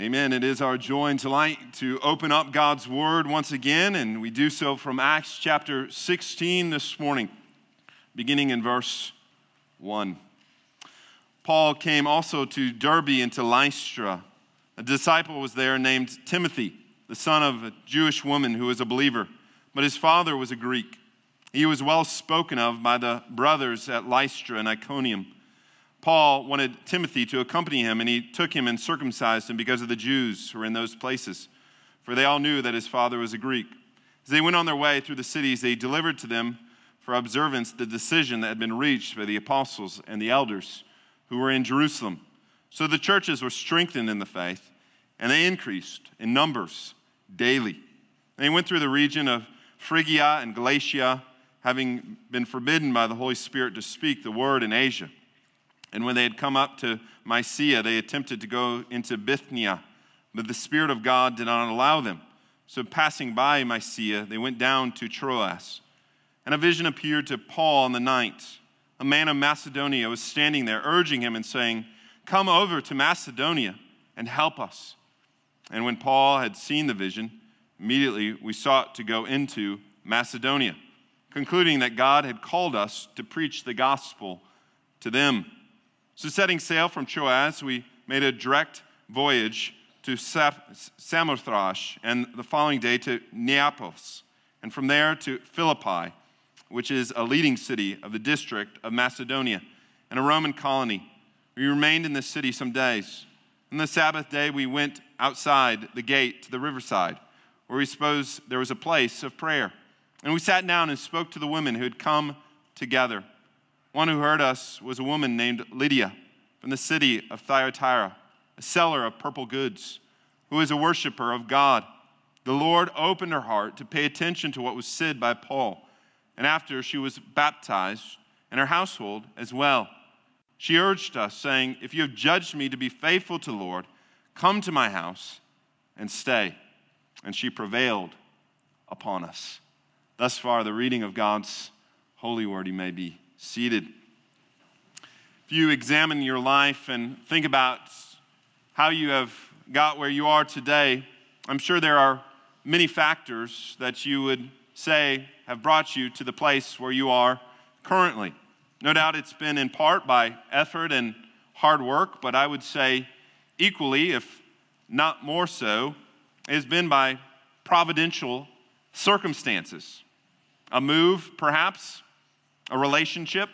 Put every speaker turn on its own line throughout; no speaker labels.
Amen. It is our joy and delight to open up God's Word once again, and we do so from Acts chapter 16 this morning, beginning in verse 1. Paul came also to Derbe and to Lystra. A disciple was there named Timothy, the son of a Jewish woman who was a believer, but his father was a Greek. He was well spoken of by the brothers at Lystra and Iconium. Paul wanted Timothy to accompany him, and he took him and circumcised him because of the Jews who were in those places, for they all knew that his father was a Greek. As they went on their way through the cities, they delivered to them for observance the decision that had been reached by the apostles and the elders who were in Jerusalem. So the churches were strengthened in the faith, and they increased in numbers daily. They went through the region of Phrygia and Galatia, having been forbidden by the Holy Spirit to speak the word in Asia. And when they had come up to Mysia, they attempted to go into Bithynia, but the Spirit of God did not allow them. So, passing by Mysia, they went down to Troas. And a vision appeared to Paul in the night. A man of Macedonia was standing there, urging him and saying, Come over to Macedonia and help us. And when Paul had seen the vision, immediately we sought to go into Macedonia, concluding that God had called us to preach the gospel to them. So, setting sail from Troas, we made a direct voyage to Samothrace, and the following day to Neapolis, and from there to Philippi, which is a leading city of the district of Macedonia and a Roman colony. We remained in this city some days. On the Sabbath day, we went outside the gate to the riverside, where we supposed there was a place of prayer. And we sat down and spoke to the women who had come together. One who heard us was a woman named Lydia from the city of Thyatira, a seller of purple goods, who was a worshiper of God. The Lord opened her heart to pay attention to what was said by Paul, and after she was baptized, and her household as well. She urged us, saying, If you have judged me to be faithful to the Lord, come to my house and stay. And she prevailed upon us. Thus far, the reading of God's holy word, he may be seated. If you examine your life and think about how you have got where you are today, I'm sure there are many factors that you would say have brought you to the place where you are currently. No doubt it's been in part by effort and hard work, but I would say equally, if not more so, has been by providential circumstances. A move, perhaps, a relationship,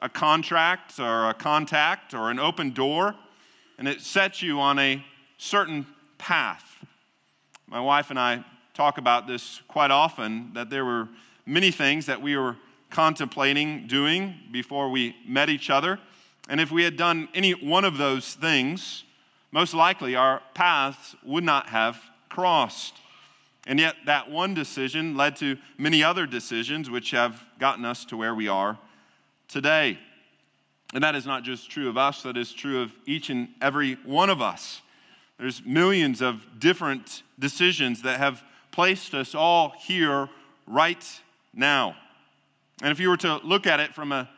a contract, or a contact, or an open door, and it sets you on a certain path. My wife and I talk about this quite often that there were many things that we were contemplating doing before we met each other. And if we had done any one of those things, most likely our paths would not have crossed. And yet, that one decision led to many other decisions which have gotten us to where we are today. And that is not just true of us, that is true of each and every one of us. There's millions of different decisions that have placed us all here right now. And if you were to look at it from a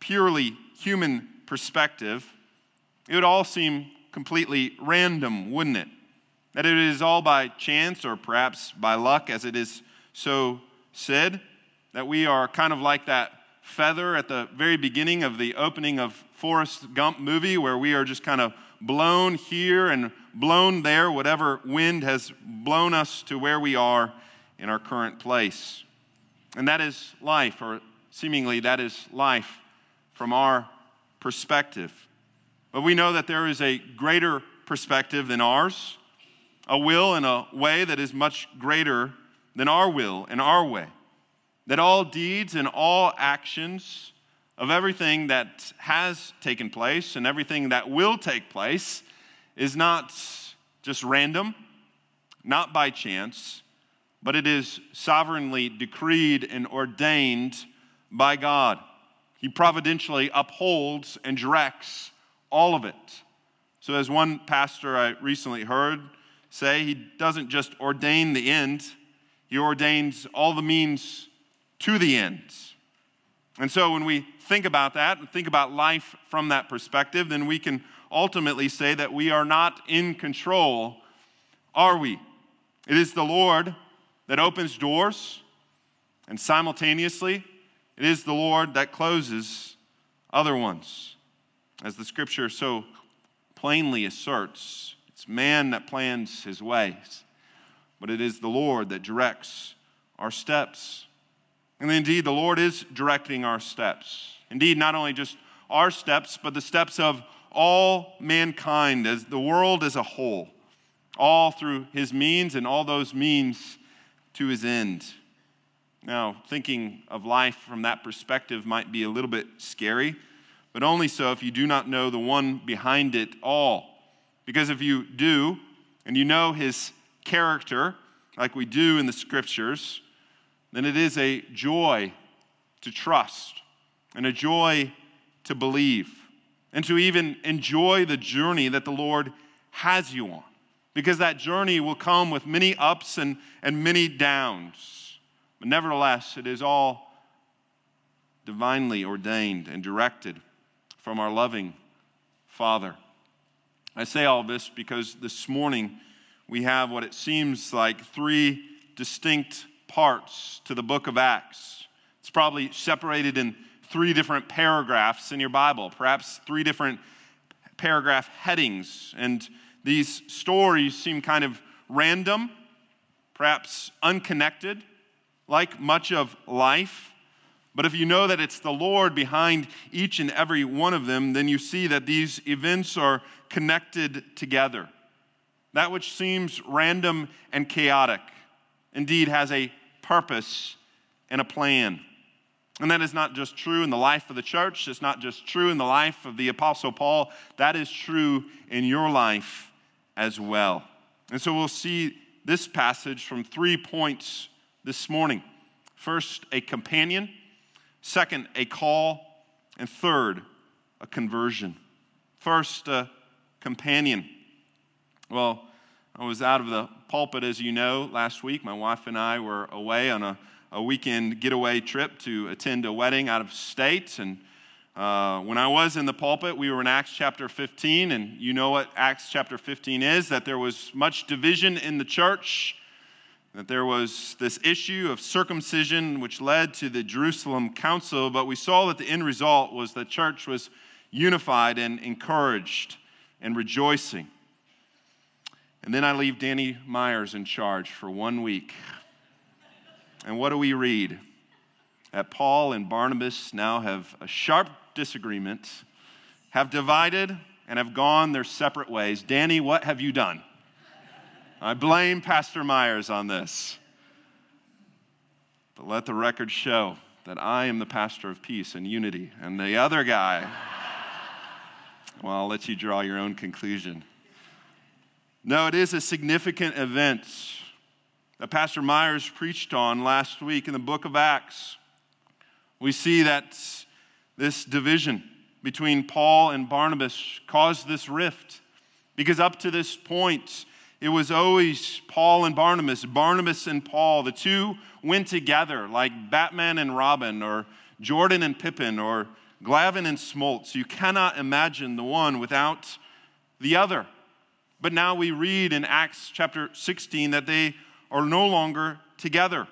purely human perspective, it would all seem completely random, wouldn't it? That it is all by chance or perhaps by luck, as it is so said, that we are kind of like that feather at the very beginning of the opening of Forrest Gump movie, where we are just kind of blown here and blown there, whatever wind has blown us to where we are in our current place. And that is life, or seemingly that is life from our perspective. But we know that there is a greater perspective than ours, a will and a way that is much greater than our will and our way. That all deeds and all actions of everything that has taken place and everything that will take place is not just random, not by chance, but it is sovereignly decreed and ordained by God. He providentially upholds and directs all of it. So, as one pastor I recently heard say, he doesn't just ordain the end, he ordains all the means to the end. And so, when we think about that and think about life from that perspective, then we can ultimately say that we are not in control, are we? It is the Lord that opens doors, and simultaneously, it is the Lord that closes other ones. As the scripture so plainly asserts, it's man that plans his ways, but it is the Lord that directs our steps. And indeed, the Lord is directing our steps. Indeed, not only just our steps, but the steps of all mankind, as the world as a whole, all through his means and all those means to his end. Now, thinking of life from that perspective might be a little bit scary, but only so if you do not know the one behind it all. Because if you do, and you know his character, like we do in the scriptures, then it is a joy to trust and a joy to believe and to even enjoy the journey that the Lord has you on. Because that journey will come with many ups and, and many downs. But nevertheless, it is all divinely ordained and directed from our loving Father. I say all this because this morning we have what it seems like three distinct parts to the book of Acts. It's probably separated in three different paragraphs in your Bible, perhaps three different paragraph headings. And these stories seem kind of random, perhaps unconnected, like much of life. But if you know that it's the Lord behind each and every one of them, then you see that these events are connected together. That which seems random and chaotic indeed has a purpose and a plan. And that is not just true in the life of the church, it's not just true in the life of the Apostle Paul, that is true in your life as well. And so we'll see this passage from three points this morning. First, a companion. Second, a call. And third, a conversion. First, a companion. Well, I was out of the pulpit, as you know, last week. My wife and I were away on a a weekend getaway trip to attend a wedding out of state. And uh, when I was in the pulpit, we were in Acts chapter 15, and you know what Acts chapter 15 is that there was much division in the church, that there was this issue of circumcision, which led to the Jerusalem council. But we saw that the end result was the church was unified and encouraged and rejoicing. And then I leave Danny Myers in charge for one week and what do we read? That Paul and Barnabas now have a sharp disagreement, have divided, and have gone their separate ways. Danny, what have you done? I blame Pastor Myers on this. But let the record show that I am the pastor of peace and unity, and the other guy, well, I'll let you draw your own conclusion. No, it is a significant event that Pastor Myers preached on last week in the book of Acts. We see that this division between Paul and Barnabas caused this rift because up to this point, it was always Paul and Barnabas, Barnabas and Paul. The two went together like Batman and Robin, or Jordan and Pippin, or Glavine and Smoltz. You cannot imagine the one without the other. But now we read in Acts chapter 16 that they are no longer together.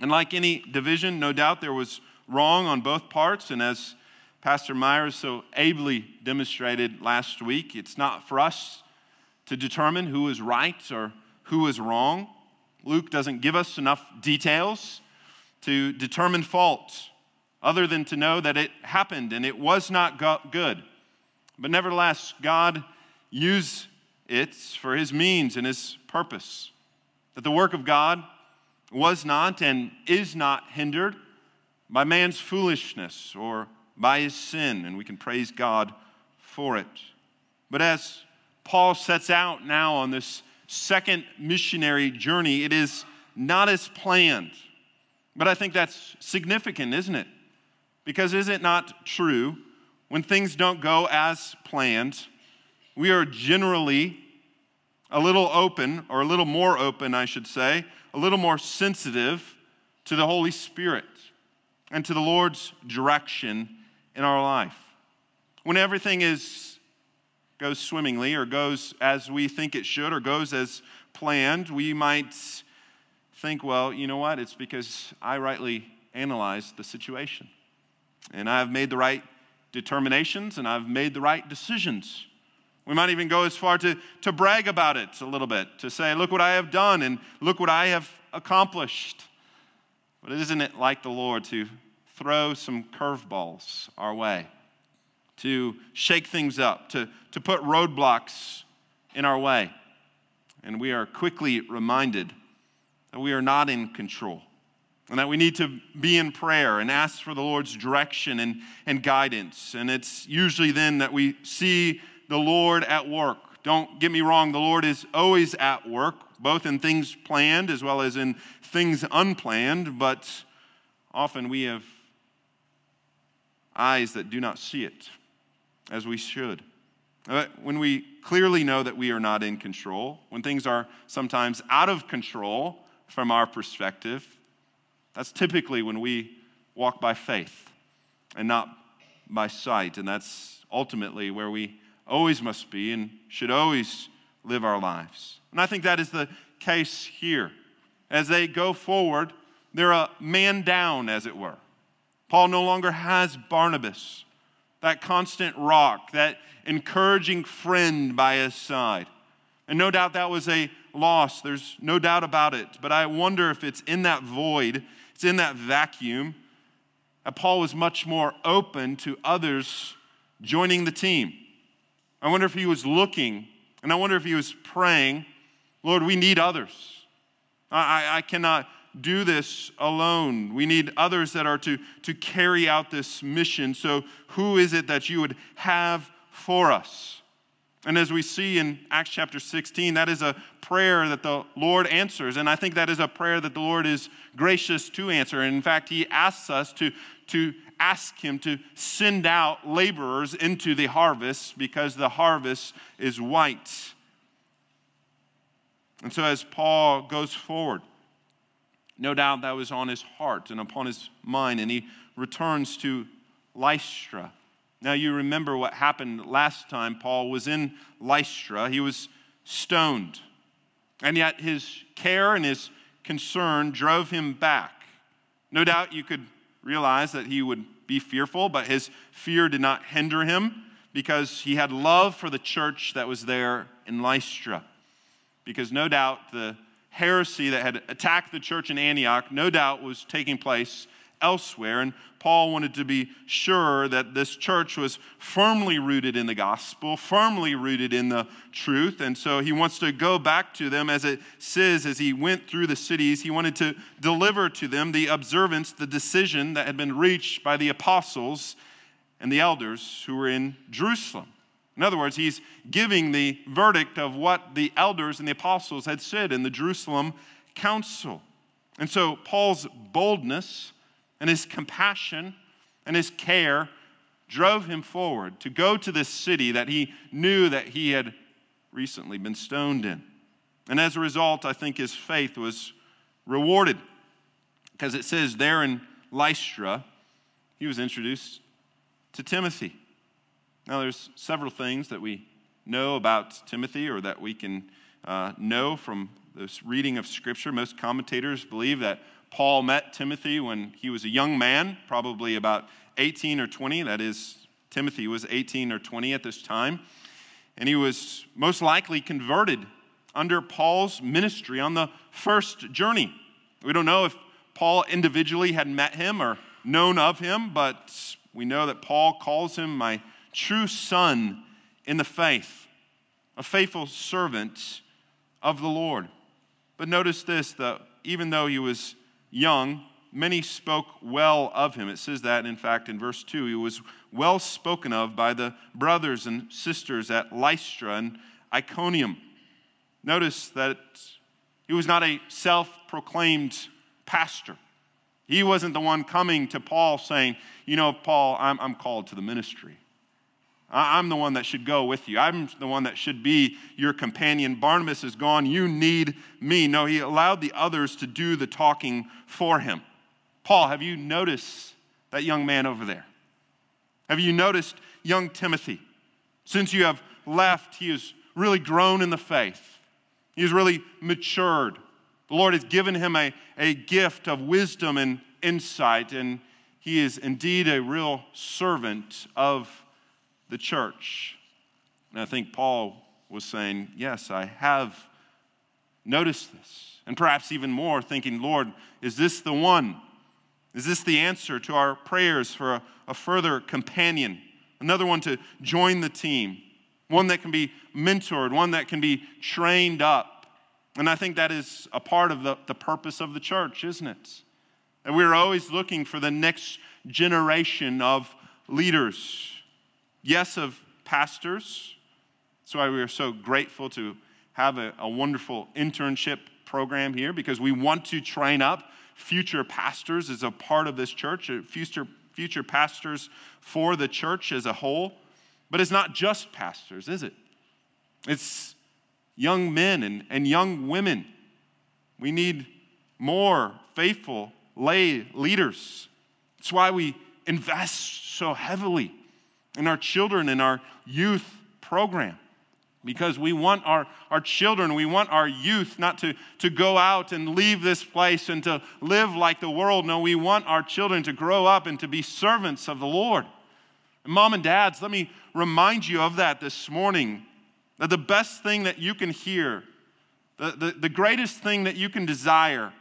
And like any division, no doubt there was wrong on both parts. And as Pastor Myers so ably demonstrated last week, it's not for us to determine who is right or who is wrong. Luke doesn't give us enough details to determine fault, other than to know that it happened and it was not good. But nevertheless, God used it for his means and his purpose that the work of God was not and is not hindered by man's foolishness or by his sin, and we can praise God for it. But as Paul sets out now on this second missionary journey, it is not as planned. But I think that's significant, isn't it? Because is it not true when things don't go as planned, we are generally a little open, or a little more open, I should say, a little more sensitive to the Holy Spirit and to the Lord's direction in our life. When everything is goes swimmingly or goes as we think it should or goes as planned, we might think, well, you know what? It's because I rightly analyzed the situation. And I've made the right determinations and I've made the right decisions. We might even go as far to, to brag about it a little bit, to say, look what I have done and look what I have accomplished. But isn't it like the Lord to throw some curveballs our way, to shake things up, to, to put roadblocks in our way? And we are quickly reminded that we are not in control and that we need to be in prayer and ask for the Lord's direction and, and guidance. And it's usually then that we see the Lord at work. Don't get me wrong, the Lord is always at work, both in things planned as well as in things unplanned, but often we have eyes that do not see it as we should. Uh, when we clearly know that we are not in control, when things are sometimes out of control from our perspective, that's typically when we walk by faith and not by sight. And that's ultimately where we always must be and should always live our lives. And I think that is the case here. As they go forward, they're a man down, as it were. Paul no longer has Barnabas, that constant rock, that encouraging friend by his side. And no doubt that was a loss. There's no doubt about it. But I wonder if it's in that void, it's in that vacuum, that Paul was much more open to others joining the team. I wonder if he was looking, and I wonder if he was praying, Lord, we need others. I, I cannot do this alone. We need others that are to, to carry out this mission. So, who is it that you would have for us? And as we see in Acts chapter 16, that is a prayer that the Lord answers. And I think that is a prayer that the Lord is gracious to answer. And in fact, He asks us to, to ask Him to send out laborers into the harvest because the harvest is white. And so, as Paul goes forward, no doubt that was on his heart and upon his mind, and he returns to Lystra. Now, you remember what happened last time Paul was in Lystra. He was stoned. And yet, his care and his concern drove him back. No doubt you could realize that he would be fearful, but his fear did not hinder him because he had love for the church that was there in Lystra. Because no doubt the heresy that had attacked the church in Antioch, no doubt, was taking place elsewhere. And Paul wanted to be sure that this church was firmly rooted in the gospel, firmly rooted in the truth. And so he wants to go back to them, as it says, as he went through the cities, he wanted to deliver to them the observance, the decision that had been reached by the apostles and the elders who were in Jerusalem. In other words, he's giving the verdict of what the elders and the apostles had said in the Jerusalem council. And so Paul's boldness and his compassion and his care drove him forward to go to this city that he knew that he had recently been stoned in. And as a result, I think his faith was rewarded because it says there in Lystra, he was introduced to Timothy. Now, there's several things that we know about Timothy or that we can uh, know from this reading of Scripture. Most commentators believe that Paul met Timothy when he was a young man, probably about 18 or 20. That is, Timothy was 18 or 20 at this time. And he was most likely converted under Paul's ministry on the first journey. We don't know if Paul individually had met him or known of him, but we know that Paul calls him my true son in the faith, a faithful servant of the Lord. But notice this that even though he was young, many spoke well of him. It says that, in fact, in verse 2. He was well spoken of by the brothers and sisters at Lystra and Iconium. Notice that he was not a self proclaimed pastor. He wasn't the one coming to Paul saying, You know, Paul, I'm, I'm called to the ministry. I'm the one that should go with you. I'm the one that should be your companion. Barnabas is gone. You need me. No, he allowed the others to do the talking for him. Paul, have you noticed that young man over there? Have you noticed young Timothy? Since you have left, he has really grown in the faith. He has really matured. The Lord has given him a, a gift of wisdom and insight, and he is indeed a real servant of the church. And I think Paul was saying, Yes, I have noticed this. And perhaps even more, thinking, Lord, is this the one? Is this the answer to our prayers for a, a further companion? Another one to join the team, one that can be mentored, one that can be trained up. And I think that is a part of the, the purpose of the church, isn't it? And we're always looking for the next generation of leaders. Yes, of pastors. That's why we are so grateful to have a, a wonderful internship program here because we want to train up future pastors as a part of this church, uh, future, future pastors for the church as a whole. But it's not just pastors, is it? It's young men and, and young women. We need more faithful lay leaders. That's why we invest so heavily in our children and our youth program. Because we want our, our children, we want our youth not to, to go out and leave this place and to live like the world. No, we want our children to grow up and to be servants of the Lord. And mom and dads, let me remind you of that this morning. That the best thing that you can hear, the, the, the greatest thing that you can desire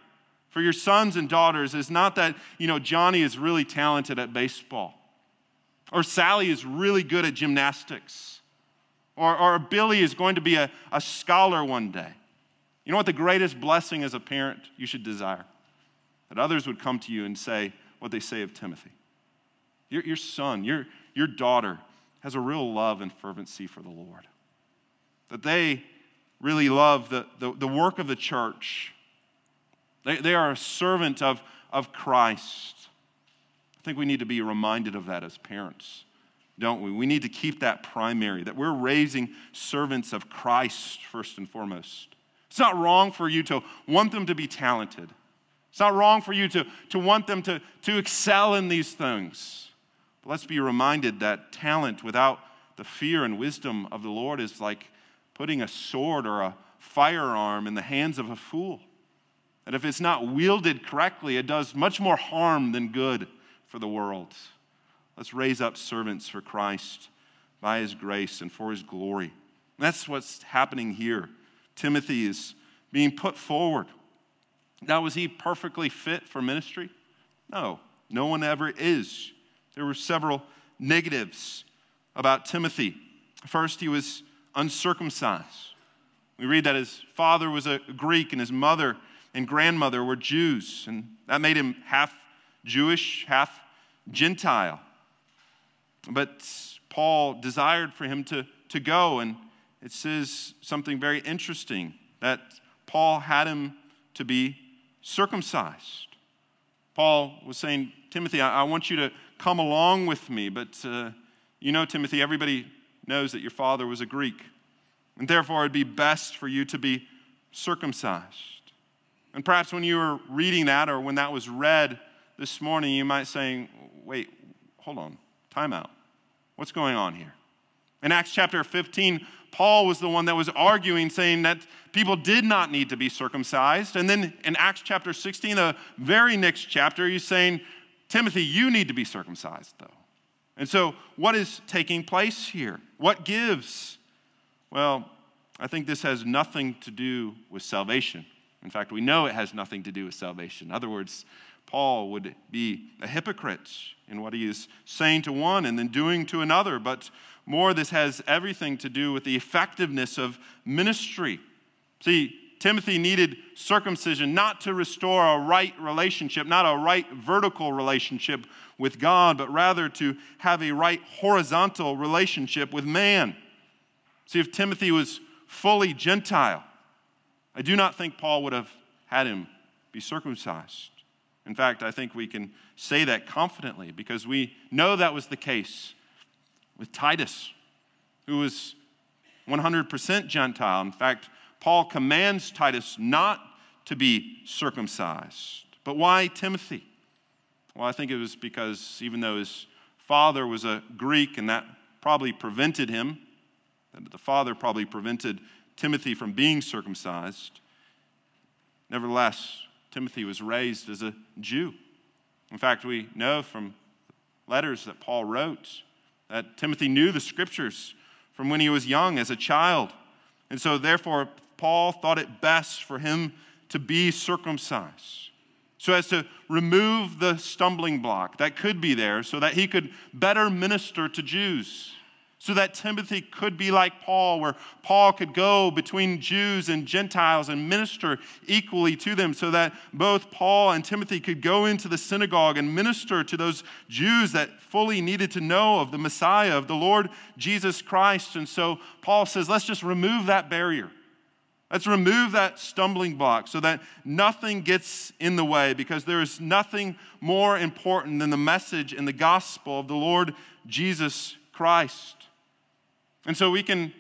for your sons and daughters is not that, you know, Johnny is really talented at baseball or Sally is really good at gymnastics or, or Billy is going to be a, a scholar one day. You know what the greatest blessing as a parent you should desire? That others would come to you and say what they say of Timothy. Your, your son, your, your daughter has a real love and fervency for the Lord. That they really love the, the, the work of the church they, they are a servant of, of Christ. Think we need to be reminded of that as parents, don't we? We need to keep that primary, that we're raising servants of Christ first and foremost. It's not wrong for you to want them to be talented. It's not wrong for you to, to want them to, to excel in these things. But let's be reminded that talent without the fear and wisdom of the Lord is like putting a sword or a firearm in the hands of a fool. That if it's not wielded correctly, it does much more harm than good for the world. Let's raise up servants for Christ by his grace and for his glory. That's what's happening here. Timothy is being put forward. Now, was he perfectly fit for ministry? No, no one ever is. There were several negatives about Timothy. First, he was uncircumcised. We read that his father was a Greek and his mother and grandmother were Jews, and that made him half Jewish, half Gentile. But Paul desired for him to, to go, and it says something very interesting that Paul had him to be circumcised. Paul was saying, Timothy, I, I want you to come along with me, but uh, you know, Timothy, everybody knows that your father was a Greek, and therefore it'd be best for you to be circumcised. And perhaps when you were reading that or when that was read this morning, you might say, wait, hold on, time out. What's going on here? In Acts chapter 15, Paul was the one that was arguing, saying that people did not need to be circumcised. And then in Acts chapter 16, the very next chapter, he's saying, Timothy, you need to be circumcised, though. And so, what is taking place here? What gives? Well, I think this has nothing to do with salvation. In fact, we know it has nothing to do with salvation. In other words, Paul would be a hypocrite in what he is saying to one and then doing to another. But more, this has everything to do with the effectiveness of ministry. See, Timothy needed circumcision not to restore a right relationship, not a right vertical relationship with God, but rather to have a right horizontal relationship with man. See, if Timothy was fully Gentile, I do not think Paul would have had him be circumcised. In fact, I think we can say that confidently because we know that was the case with Titus, who was 100% Gentile. In fact, Paul commands Titus not to be circumcised. But why Timothy? Well, I think it was because even though his father was a Greek and that probably prevented him the father probably prevented Timothy from being circumcised. Nevertheless, Timothy was raised as a Jew. In fact, we know from letters that Paul wrote that Timothy knew the scriptures from when he was young as a child. And so, therefore, Paul thought it best for him to be circumcised so as to remove the stumbling block that could be there so that he could better minister to Jews so that Timothy could be like Paul, where Paul could go between Jews and Gentiles and minister equally to them, so that both Paul and Timothy could go into the synagogue and minister to those Jews that fully needed to know of the Messiah, of the Lord Jesus Christ. And so Paul says, let's just remove that barrier. Let's remove that stumbling block so that nothing gets in the way because there is nothing more important than the message and the gospel of the Lord Jesus Christ. And so we can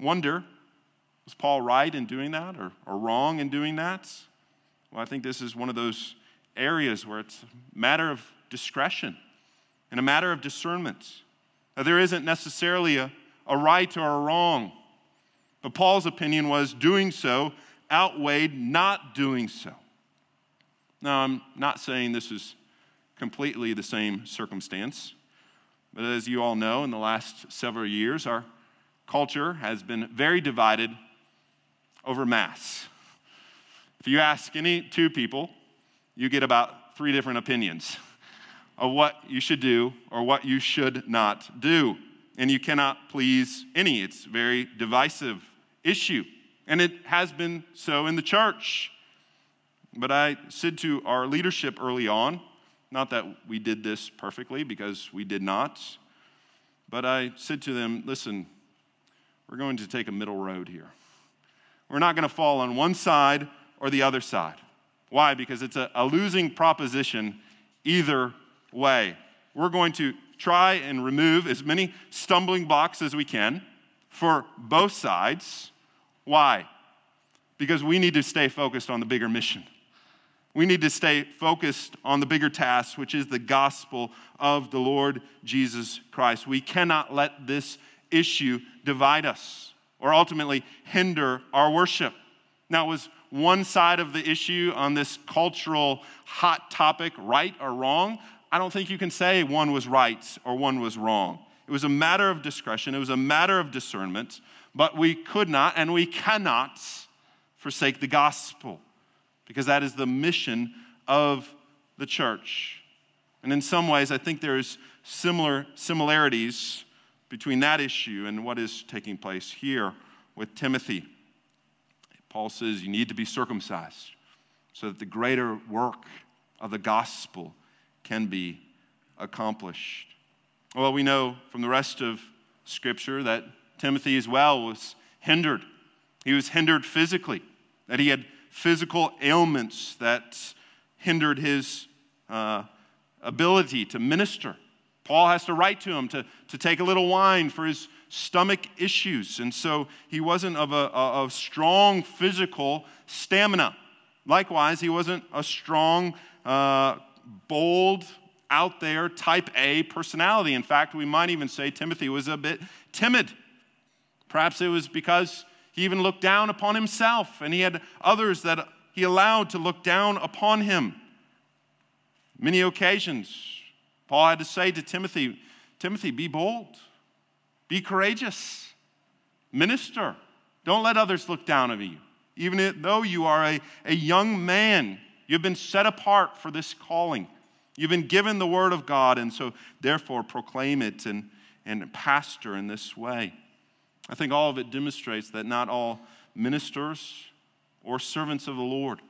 wonder was Paul right in doing that or, or wrong in doing that? Well, I think this is one of those areas where it's a matter of discretion and a matter of discernment. Now, there isn't necessarily a, a right or a wrong, but Paul's opinion was doing so outweighed not doing so. Now, I'm not saying this is completely the same circumstance. But as you all know, in the last several years, our culture has been very divided over Mass. If you ask any two people, you get about three different opinions of what you should do or what you should not do. And you cannot please any. It's a very divisive issue. And it has been so in the church. But I said to our leadership early on, not that we did this perfectly, because we did not. But I said to them, listen, we're going to take a middle road here. We're not going to fall on one side or the other side. Why? Because it's a, a losing proposition either way. We're going to try and remove as many stumbling blocks as we can for both sides. Why? Because we need to stay focused on the bigger mission we need to stay focused on the bigger task, which is the gospel of the Lord Jesus Christ. We cannot let this issue divide us or ultimately hinder our worship. Now, was one side of the issue on this cultural hot topic right or wrong? I don't think you can say one was right or one was wrong. It was a matter of discretion, it was a matter of discernment, but we could not and we cannot forsake the gospel because that is the mission of the church. And in some ways, I think there's similar similarities between that issue and what is taking place here with Timothy. Paul says you need to be circumcised so that the greater work of the gospel can be accomplished. Well, we know from the rest of Scripture that Timothy as well was hindered. He was hindered physically, that he had physical ailments that hindered his uh, ability to minister. Paul has to write to him to, to take a little wine for his stomach issues. And so he wasn't of a, a strong physical stamina. Likewise, he wasn't a strong, uh, bold, out there type A personality. In fact, we might even say Timothy was a bit timid. Perhaps it was because he even looked down upon himself, and he had others that he allowed to look down upon him. Many occasions, Paul had to say to Timothy, Timothy, be bold, be courageous, minister. Don't let others look down on you. Even though you are a, a young man, you've been set apart for this calling. You've been given the word of God, and so therefore proclaim it and, and pastor in this way. I think all of it demonstrates that not all ministers or servants of the Lord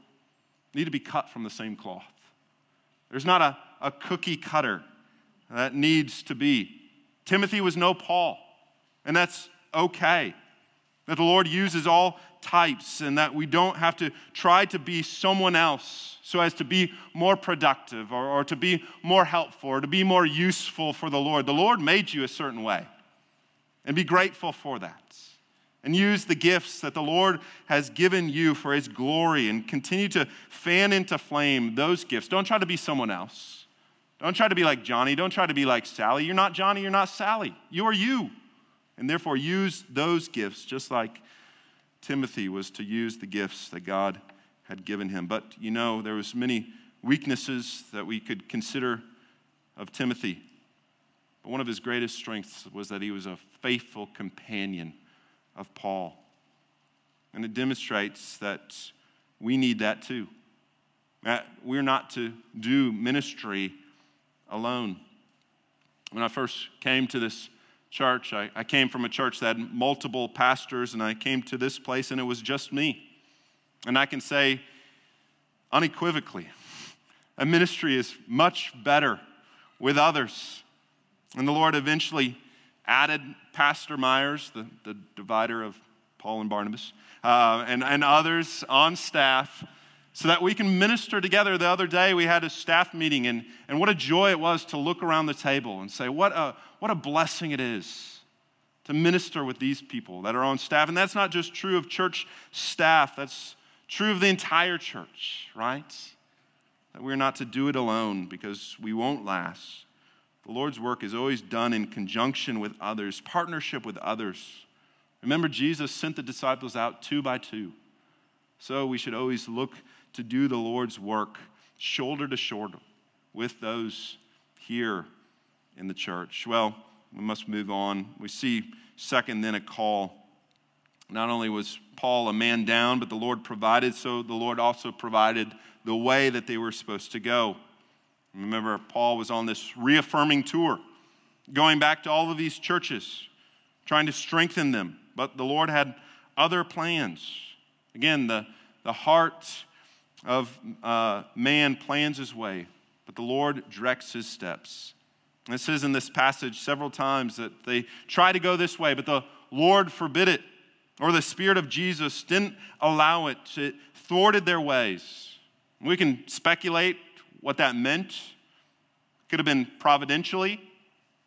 need to be cut from the same cloth. There's not a, a cookie cutter that needs to be. Timothy was no Paul, and that's okay. That the Lord uses all types and that we don't have to try to be someone else so as to be more productive or, or to be more helpful or to be more useful for the Lord. The Lord made you a certain way and be grateful for that. And use the gifts that the Lord has given you for His glory and continue to fan into flame those gifts. Don't try to be someone else. Don't try to be like Johnny. Don't try to be like Sally. You're not Johnny. You're not Sally. You are you. and therefore use those gifts just like Timothy was to use the gifts that God had given him. But you know, there was many weaknesses that we could consider of Timothy. But one of his greatest strengths was that he was a faithful companion of Paul. And it demonstrates that we need that too. That we're not to do ministry alone. When I first came to this church, I, I came from a church that had multiple pastors, and I came to this place, and it was just me. And I can say unequivocally, a ministry is much better with others. And the Lord eventually added Pastor Myers, the, the divider of Paul and Barnabas, uh, and, and others on staff so that we can minister together. The other day we had a staff meeting, and, and what a joy it was to look around the table and say, what a, what a blessing it is to minister with these people that are on staff. And that's not just true of church staff, that's true of the entire church, right? That we're not to do it alone because we won't last. The Lord's work is always done in conjunction with others, partnership with others. Remember, Jesus sent the disciples out two by two. So we should always look to do the Lord's work shoulder to shoulder with those here in the church. Well, we must move on. We see, second, then a call. Not only was Paul a man down, but the Lord provided, so the Lord also provided the way that they were supposed to go. Remember, Paul was on this reaffirming tour, going back to all of these churches, trying to strengthen them. But the Lord had other plans. Again, the, the heart of uh, man plans his way, but the Lord directs his steps. And it says in this passage several times that they try to go this way, but the Lord forbid it, or the Spirit of Jesus didn't allow it. It thwarted their ways. We can speculate what that meant. Could have been providentially.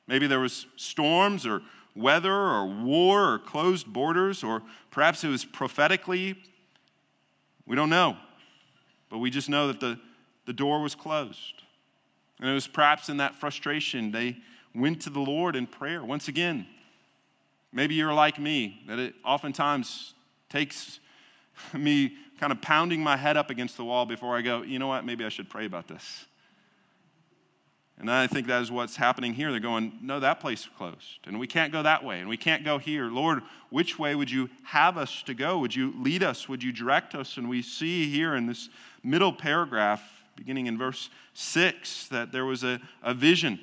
Maybe there was storms or weather or war or closed borders, or perhaps it was prophetically. We don't know. But we just know that the, the door was closed. And it was perhaps in that frustration they went to the Lord in prayer. Once again, maybe you're like me, that it oftentimes takes me kind of pounding my head up against the wall before I go, you know what, maybe I should pray about this. And I think that is what's happening here. They're going, no, that place closed, and we can't go that way, and we can't go here. Lord, which way would you have us to go? Would you lead us? Would you direct us? And we see here in this middle paragraph, beginning in verse 6, that there was a, a vision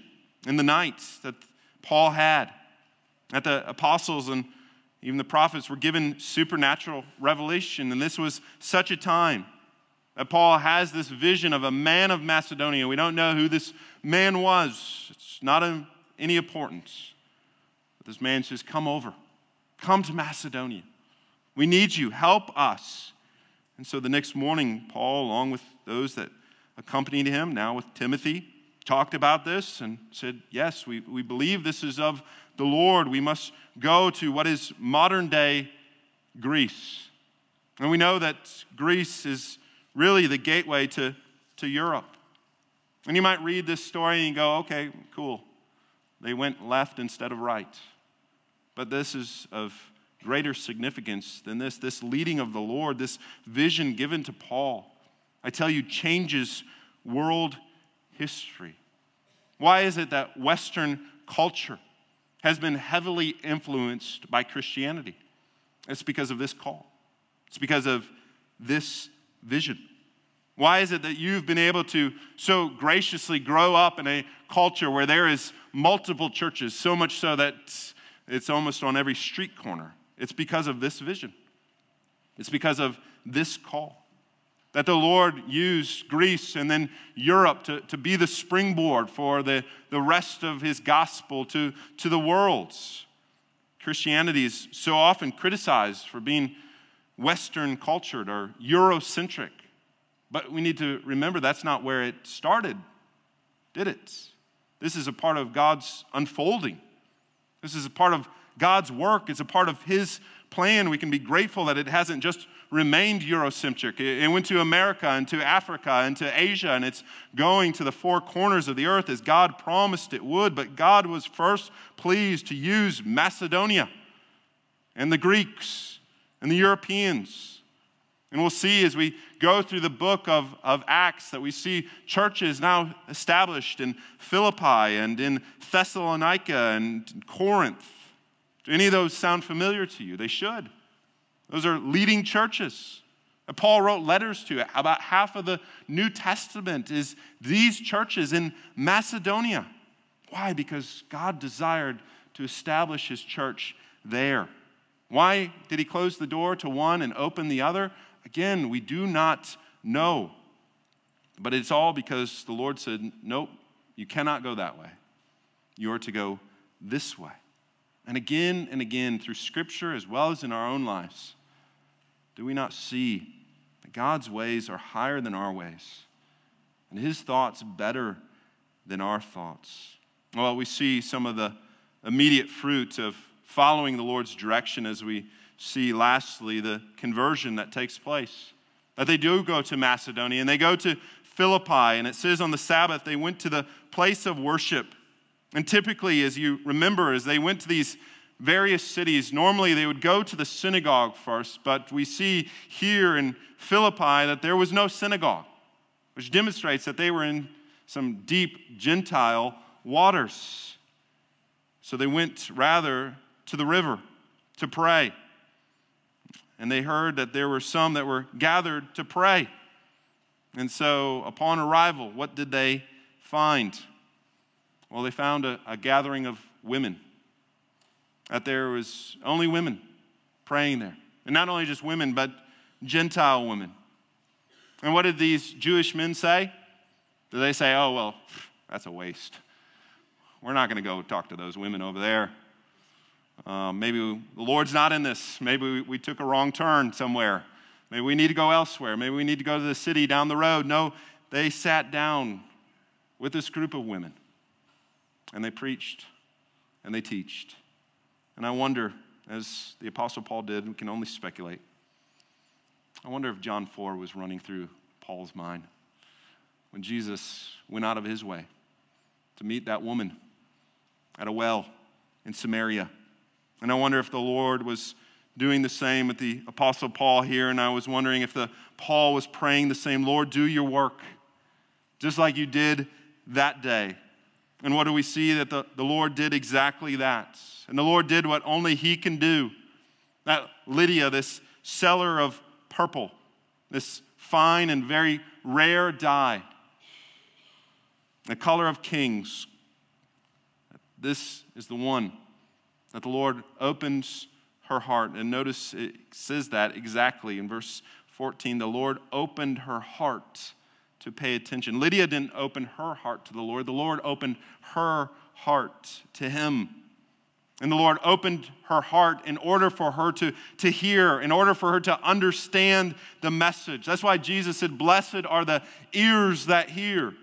in the night that Paul had, that the apostles and even the prophets were given supernatural revelation, and this was such a time that Paul has this vision of a man of Macedonia. We don't know who this man was, it's not of any importance. But this man says, Come over, come to Macedonia. We need you, help us. And so the next morning, Paul, along with those that accompanied him, now with Timothy, talked about this and said, Yes, we, we believe this is of the Lord. We must go to what is modern day Greece. And we know that Greece is really the gateway to, to Europe. And you might read this story and go, okay, cool. They went left instead of right. But this is of greater significance than this. This leading of the Lord, this vision given to Paul, I tell you, changes world history. Why is it that Western culture has been heavily influenced by Christianity? It's because of this call, it's because of this vision. Why is it that you've been able to so graciously grow up in a culture where there is multiple churches, so much so that it's almost on every street corner? It's because of this vision. It's because of this call. That the Lord used Greece and then Europe to, to be the springboard for the, the rest of his gospel to, to the worlds. Christianity is so often criticized for being Western cultured or Eurocentric. But we need to remember that's not where it started, did it? This is a part of God's unfolding. This is a part of God's work. It's a part of His plan, we can be grateful that it hasn't just remained Eurocentric. It went to America and to Africa and to Asia, and it's going to the four corners of the earth as God promised it would. But God was first pleased to use Macedonia and the Greeks and the Europeans. And we'll see as we go through the book of, of Acts that we see churches now established in Philippi and in Thessalonica and Corinth. Do any of those sound familiar to you? They should. Those are leading churches. Paul wrote letters to. About half of the New Testament is these churches in Macedonia. Why? Because God desired to establish his church there. Why did he close the door to one and open the other? Again, we do not know. But it's all because the Lord said, Nope, you cannot go that way. You are to go this way. And again and again, through Scripture as well as in our own lives, do we not see that God's ways are higher than our ways and His thoughts better than our thoughts? Well, we see some of the immediate fruit of following the Lord's direction as we see, lastly, the conversion that takes place. That they do go to Macedonia and they go to Philippi, and it says on the Sabbath they went to the place of worship. And typically, as you remember, as they went to these various cities, normally they would go to the synagogue first, but we see here in Philippi that there was no synagogue, which demonstrates that they were in some deep Gentile waters. So they went rather to the river to pray. And they heard that there were some that were gathered to pray. And so, upon arrival, what did they find? Well, they found a, a gathering of women. That there was only women praying there. And not only just women, but Gentile women. And what did these Jewish men say? Did they say, oh, well, that's a waste? We're not going to go talk to those women over there. Uh, maybe the Lord's not in this. Maybe we, we took a wrong turn somewhere. Maybe we need to go elsewhere. Maybe we need to go to the city down the road. No, they sat down with this group of women and they preached and they teached. And I wonder, as the Apostle Paul did, we can only speculate. I wonder if John 4 was running through Paul's mind when Jesus went out of his way to meet that woman at a well in Samaria. And I wonder if the Lord was doing the same with the Apostle Paul here. And I was wondering if the Paul was praying the same, Lord, do your work, just like you did that day. And what do we see? That the, the Lord did exactly that. And the Lord did what only He can do. That Lydia, this seller of purple, this fine and very rare dye, the color of kings, this is the one that the Lord opens her heart. And notice it says that exactly in verse 14. The Lord opened her heart to pay attention. Lydia didn't open her heart to the Lord, the Lord opened her heart to him. And the Lord opened her heart in order for her to, to hear, in order for her to understand the message. That's why Jesus said, Blessed are the ears that hear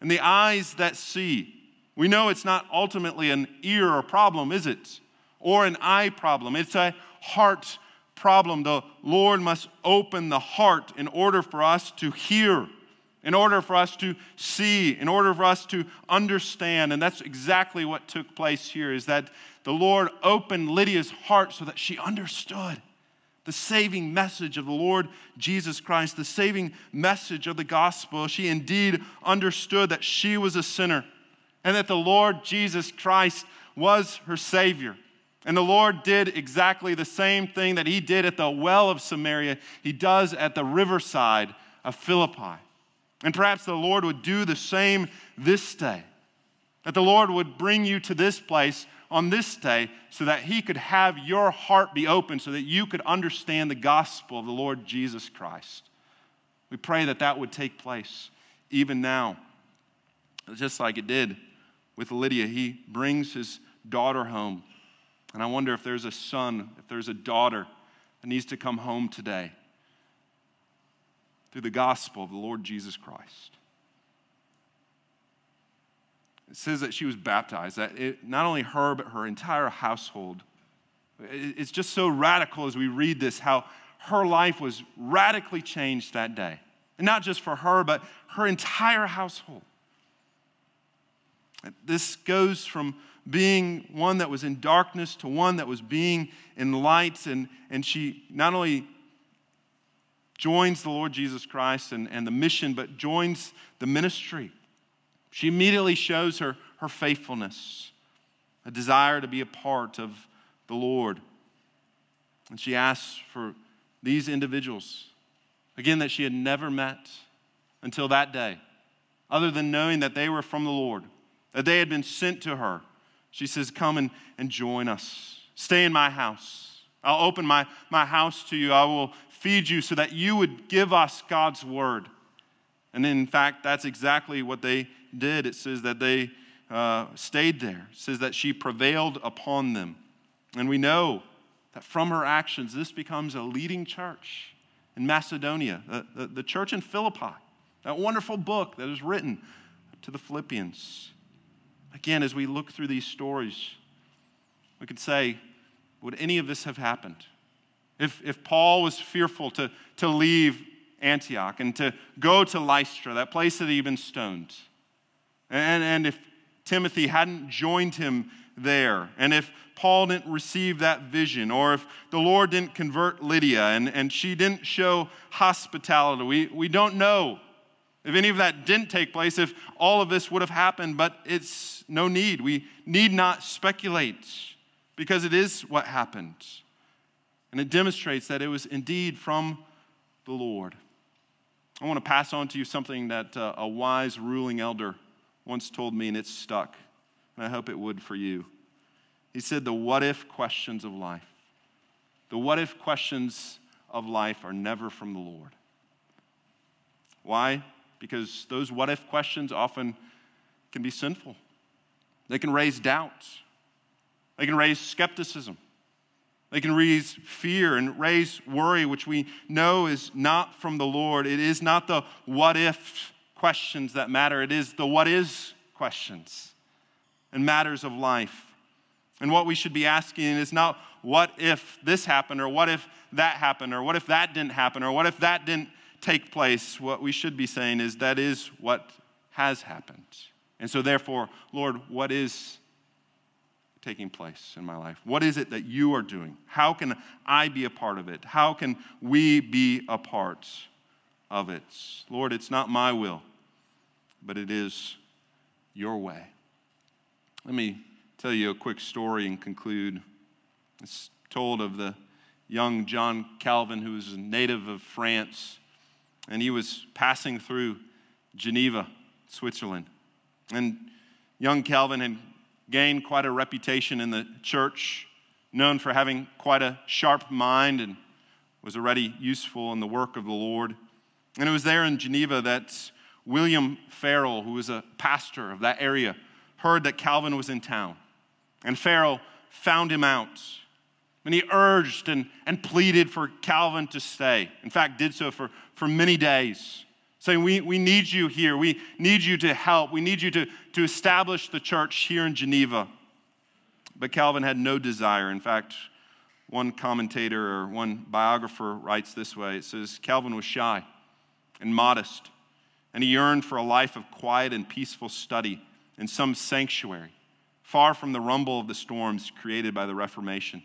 and the eyes that see. We know it's not ultimately an ear problem, is it? Or an eye problem. It's a heart problem. The Lord must open the heart in order for us to hear in order for us to see, in order for us to understand. And that's exactly what took place here is that the Lord opened Lydia's heart so that she understood the saving message of the Lord Jesus Christ, the saving message of the gospel. She indeed understood that she was a sinner and that the Lord Jesus Christ was her Savior. And the Lord did exactly the same thing that He did at the well of Samaria, He does at the riverside of Philippi. And perhaps the Lord would do the same this day. That the Lord would bring you to this place on this day so that He could have your heart be open so that you could understand the gospel of the Lord Jesus Christ. We pray that that would take place even now. Just like it did with Lydia, he brings his daughter home. And I wonder if there's a son, if there's a daughter that needs to come home today through the gospel of the Lord Jesus Christ. It says that she was baptized, that it, not only her, but her entire household It's just so radical as we read this how her life was radically changed that day. And not just for her, but her entire household. This goes from being one that was in darkness to one that was being in light. And, and she not only joins the Lord Jesus Christ and, and the mission, but joins the ministry. She immediately shows her, her faithfulness, a desire to be a part of the Lord. And she asks for these individuals, again, that she had never met until that day, other than knowing that they were from the Lord, that they had been sent to her. She says, Come and, and join us. Stay in my house. I'll open my, my house to you. I will feed you so that you would give us God's word. And in fact, that's exactly what they did. It says that they uh, stayed there, it says that she prevailed upon them. And we know that from her actions, this becomes a leading church in Macedonia, the, the, the church in Philippi, that wonderful book that is written to the Philippians. Again, as we look through these stories, we could say, would any of this have happened? If, if Paul was fearful to, to leave Antioch and to go to Lystra, that place that he'd been stoned, and, and if Timothy hadn't joined him there, and if Paul didn't receive that vision, or if the Lord didn't convert Lydia and, and she didn't show hospitality, we, we don't know if any of that didn't take place, if all of this would have happened, but it's no need. We need not speculate because it is what happened. And it demonstrates that it was indeed from the Lord. I want to pass on to you something that uh, a wise ruling elder once told me, and it's stuck. And I hope it would for you. He said, The what if questions of life. The what if questions of life are never from the Lord. Why? Because those what if questions often can be sinful. They can raise doubts, they can raise skepticism. They can raise fear and raise worry, which we know is not from the Lord. It is not the what if questions that matter, it is the what is questions and matters of life. And what we should be asking is not what if this happened, or what if that happened, or what if that didn't happen, or what if that didn't take place. What we should be saying is that is what has happened. And so, therefore, Lord, what is taking place in my life? What is it that you are doing? How can I be a part of it? How can we be a part of it? Lord, it's not my will, but it is your way. Let me tell you a quick story and conclude. It's told of the young John Calvin, who was a native of France, and he was passing through Geneva, Switzerland. And young Calvin had gained quite a reputation in the church, known for having quite a sharp mind and was already useful in the work of the Lord. And it was there in Geneva that William Farel, who was a pastor of that area, heard that Calvin was in town. And Farel found him out. And he urged and, and pleaded for Calvin to stay. In fact, did so for, for many days saying, we, we need you here. We need you to help. We need you to, to establish the church here in Geneva. But Calvin had no desire. In fact, one commentator or one biographer writes this way it says, Calvin was shy and modest, and he yearned for a life of quiet and peaceful study in some sanctuary, far from the rumble of the storms created by the Reformation.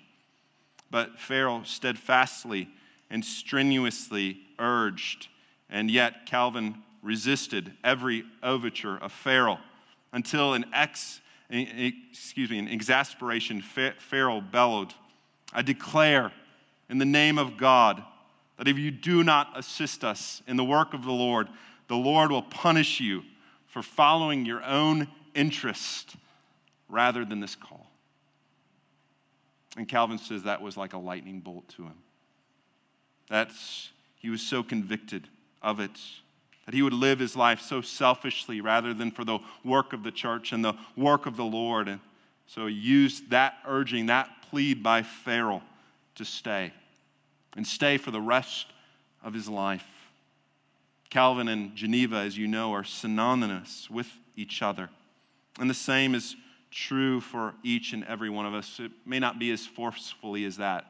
But Farel steadfastly and strenuously urged and yet, Calvin resisted every overture of Farel until an ex, excuse me, an exasperation, Farel bellowed, I declare in the name of God that if you do not assist us in the work of the Lord, the Lord will punish you for following your own interest rather than this call. And Calvin says that was like a lightning bolt to him. That's, he was so convicted of it. That he would live his life so selfishly rather than for the work of the church and the work of the Lord. And so he used that urging, that plead by Farel to stay and stay for the rest of his life. Calvin and Geneva, as you know, are synonymous with each other. And the same is true for each and every one of us. It may not be as forcefully as that,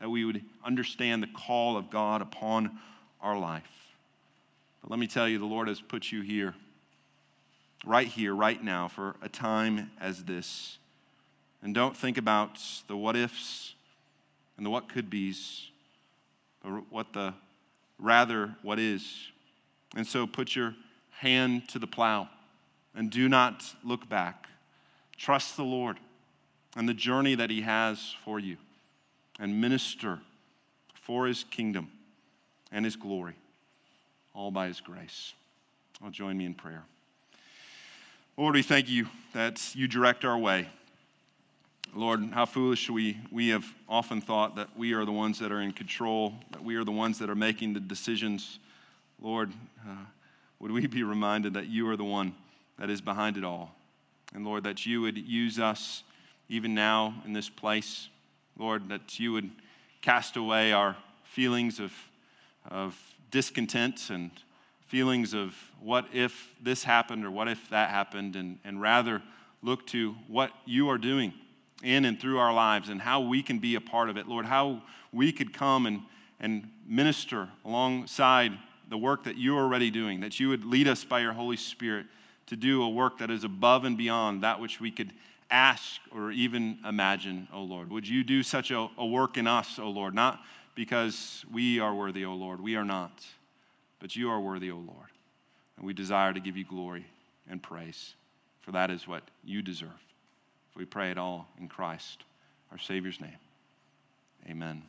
that we would understand the call of God upon our life. But let me tell you, the Lord has put you here, right here, right now, for a time as this. And don't think about the what ifs and the what could be's, but what the rather what is. And so put your hand to the plow and do not look back. Trust the Lord and the journey that He has for you and minister for His kingdom and His glory, all by His grace. I'll join me in prayer. Lord, we thank you that you direct our way. Lord, how foolish we, we have often thought that we are the ones that are in control, that we are the ones that are making the decisions. Lord, uh, would we be reminded that you are the one that is behind it all? And Lord, that you would use us even now in this place. Lord, that you would cast away our feelings of, of discontent and feelings of what if this happened or what if that happened, and, and rather look to what you are doing in and through our lives and how we can be a part of it. Lord, how we could come and, and minister alongside the work that you're already doing, that you would lead us by your Holy Spirit to do a work that is above and beyond that which we could ask or even imagine, O Lord. Would you do such a, a work in us, O Lord? Not because we are worthy, O Lord. We are not. But you are worthy, O Lord. And we desire to give you glory and praise, for that is what you deserve. We pray it all in Christ, our Savior's name. Amen.